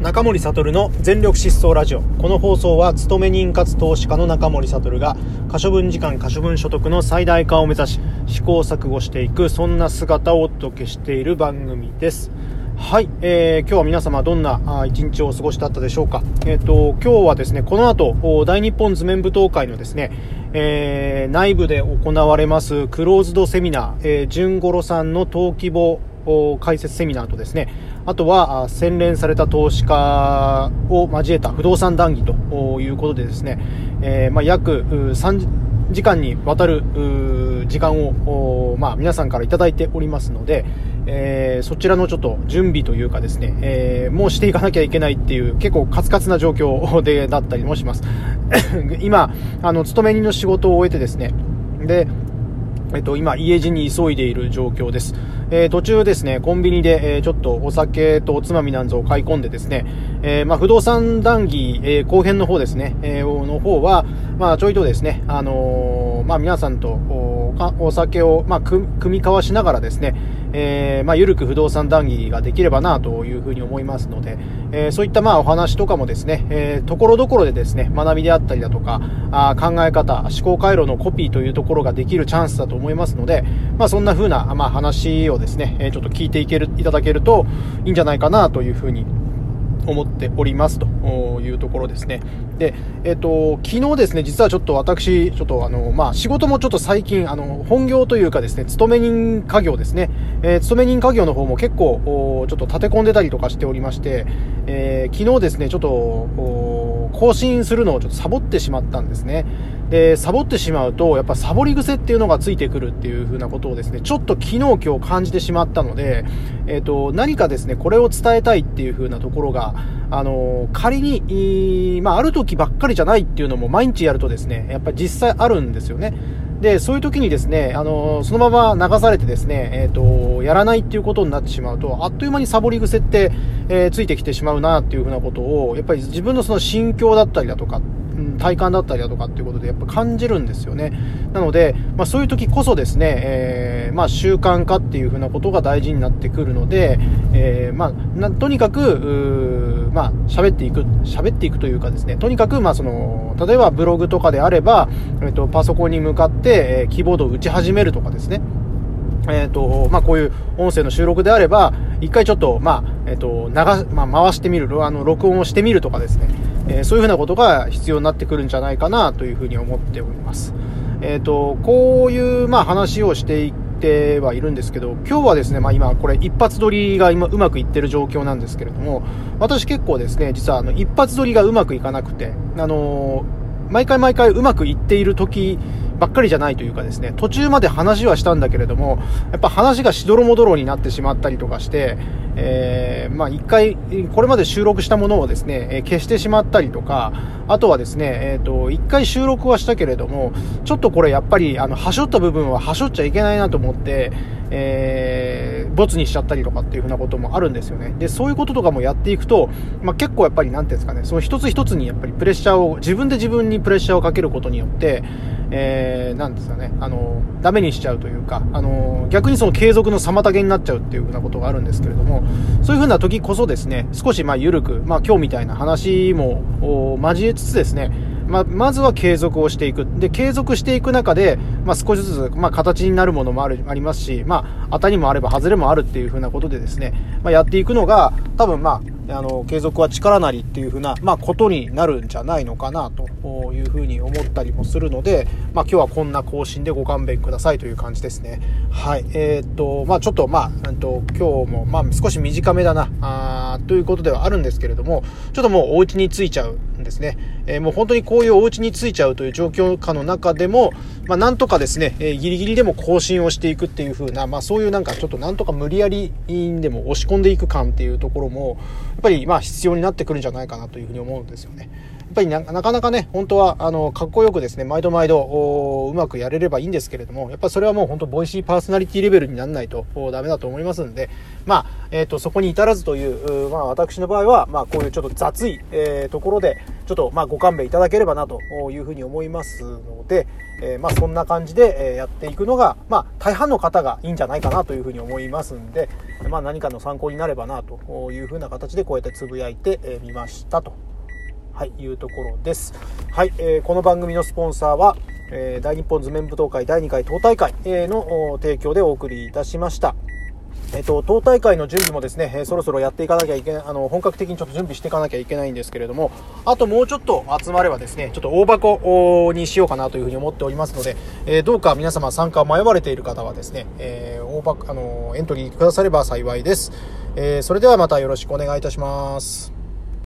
中森悟の全力疾走ラジオ。この放送は勤め人かつ投資家の中森悟が可処分時間可処分所得の最大化を目指し試行錯誤していくそんな姿をお届けしている番組です。はい、えー、今日は皆様どんな一日をお過ごしだったでしょうか。えっ、ー、と今日はですねこの後大日本図面舞踏会のですねえー、内部で行われますクローズドセミナー、えー、純五郎さんの登記簿解説セミナーとですね、あとは洗練された投資家を交えた不動産談義ということでですね、えー、まあ、約3時間にわたる時間を、まあ、皆さんから頂いておりますので、えー、そちらのちょっと準備というかですね、えー、もうしていかなきゃいけないっていう結構カツカツな状況でだったりもします。今、あの、勤め人の仕事を終えてですね、で、えっと、今、家路に急いでいる状況です。えー、途中ですね、コンビニで、えー、ちょっとお酒とおつまみなんぞを買い込んでですね、えー、まあ、不動産談義、え後編の方ですね、えの方は、まあ、ちょいとですね、あのまあ、皆さんとお酒を、まあ、組み交わしながらですね、えー、まあ、ゆるく不動産談義ができればなというふうに思いますので、えー、そういったまあお話とかもですね、えー、ところどころでですね、学びであったりだとか、あ考え方、思考回路のコピーというところができるチャンスだと思いますので、まあ、そんなふうな、まあ、話をですね、えちょっと聞いていける、いただけるといいんじゃないかなというふうに思っておりますというところですね。で、えっ、ー、と、昨日ですね、実はちょっと私、ちょっとあの、まあ、仕事もちょっと最近、あの、本業というかですね、勤め人家業ですね、えー、勤め人家業の方も結構、ちょっと立て込んでたりとかしておりまして、えー、昨日ですね、ちょっと、更新するのをちょっとサボってしまったんですね。で、サボってしまうと、やっぱサボり癖っていうのがついてくるっていう風なことをですね、ちょっと昨日今日感じてしまったので、えっ、ー、と、何かですね、これを伝えたいっていう風なところが、あの、仮に、まあ、ある時ばっかりじゃないっていうのも毎日やるとですね、やっぱり実際あるんですよね。で、そういう時にですね、あの、そのまま流されてですね、えっ、ー、と、やらないっていうことになってしまうと、あっという間にサボり癖って、えー、ついてきてしまうなっていうふうなことを、やっぱり自分のその心境だったりだとか、体感だったりだとかっていうことでやっぱ感じるんですよね。なので、まあ、そういう時こそですね、えー、まあ、習慣化っていうふうなことが大事になってくるので、えー、まあ、とにかく、まあ、喋っていく、喋っていくというかですね、とにかく、まあ、その、例えばブログとかであれば、えっ、ー、と、パソコンに向かって、えー、キーボードを打ち始めるとかですね、えっ、ー、と、まあ、こういう音声の収録であれば、一回ちょっと、まあ、えっ、ー、と、流、まあ、回してみる、あの、録音をしてみるとかですね、えー、そういうふうなことが必要になってくるんじゃないかなというふうに思っております。えっ、と、こういう、まあ、話をしていってはいるんですけど、今日はですね、まあ、今、これ一発撮りが今うまくいってる状況なんですけれども、私結構ですね、実はあの、一発撮りがうまくいかなくて、あの毎回毎回うまくいっている時ばっかりじゃないというかですね、途中まで話はしたんだけれども、やっぱ話がしどろもどろになってしまったりとかして、えー、まあ一回、これまで収録したものをですね、え消してしまったりとか、あとはですね、えっ、ー、と、一回収録はしたけれども、ちょっとこれやっぱり、あの、はしょった部分ははしょっちゃいけないなと思って、えー、ボツにしちゃったりとかっていうふうなこともあるんですよね。で、そういうこととかもやっていくと、まあ、結構やっぱり、なんていうんですかね、その一つ一つにやっぱりプレッシャーを、自分で自分にプレッシャーをかけることによって、えー、なんですかね、あの、ダメにしちゃうというか、あの、逆にその継続の妨げになっちゃうっていうふうなことがあるんですけれども、そういうふうな時こそですね、少しまあ緩く、まあ今日みたいな話も交えつつですね、まあ、まずは継続をしていく。で、継続していく中で、まあ、少しずつ、まあ、形になるものもある、ありますし、まあ、当たりもあれば外れもあるっていうふうなことでですね、まあ、やっていくのが、多分まあ、あの、継続は力なりっていうふうな、まあ、ことになるんじゃないのかな、というふうに思ったりもするので、まあ、今日はこんな更新でご勘弁くださいという感じですね。はい。えー、っと、まあ、ちょっと、まあ、と、今日も、まあ、少し短めだな、ということではあるんですけれども、ちょっともうお家に着いちゃうんですね。えー、もう本当にこういうお家に着いちゃうという状況下の中でも、まあ、なんとかですね、えー、ギリギリでも更新をしていくっていう風な、まあ、そういうなんかちょっとなんとか無理やりでも押し込んでいく感っていうところも、やっぱりまあ必要になってくるんじゃないかなというふうに思うんですよね。っぱりなかなかね、本当は、あの、かっこよくですね、毎度毎度、うまくやれればいいんですけれども、やっぱそれはもう本当、ボイシーパーソナリティレベルにならないとダメだと思いますんで、まあ、えっ、ー、と、そこに至らずという、まあ、私の場合は、まあ、こういうちょっと雑い、えー、ところで、ちょっとまあご勘弁いただければなというふうに思いますので、えー、まあそんな感じでえやっていくのが、まあ大半の方がいいんじゃないかなというふうに思いますんで、まあ何かの参考になればなというふうな形でこうやってつぶやいてみましたと。はい、いうところです。はい、えー、この番組のスポンサーは、えー、大日本図面舞踏会第2回党大会の提供でお送りいたしました。えっと、党大会の準備もですね、えー、そろそろやっていかなきゃいけない、あの、本格的にちょっと準備していかなきゃいけないんですけれども、あともうちょっと集まればですね、ちょっと大箱にしようかなというふうに思っておりますので、えー、どうか皆様参加を迷われている方はですね、えー、大箱、あの、エントリーくだされば幸いです。えそれではまたよろしくお願いいたします。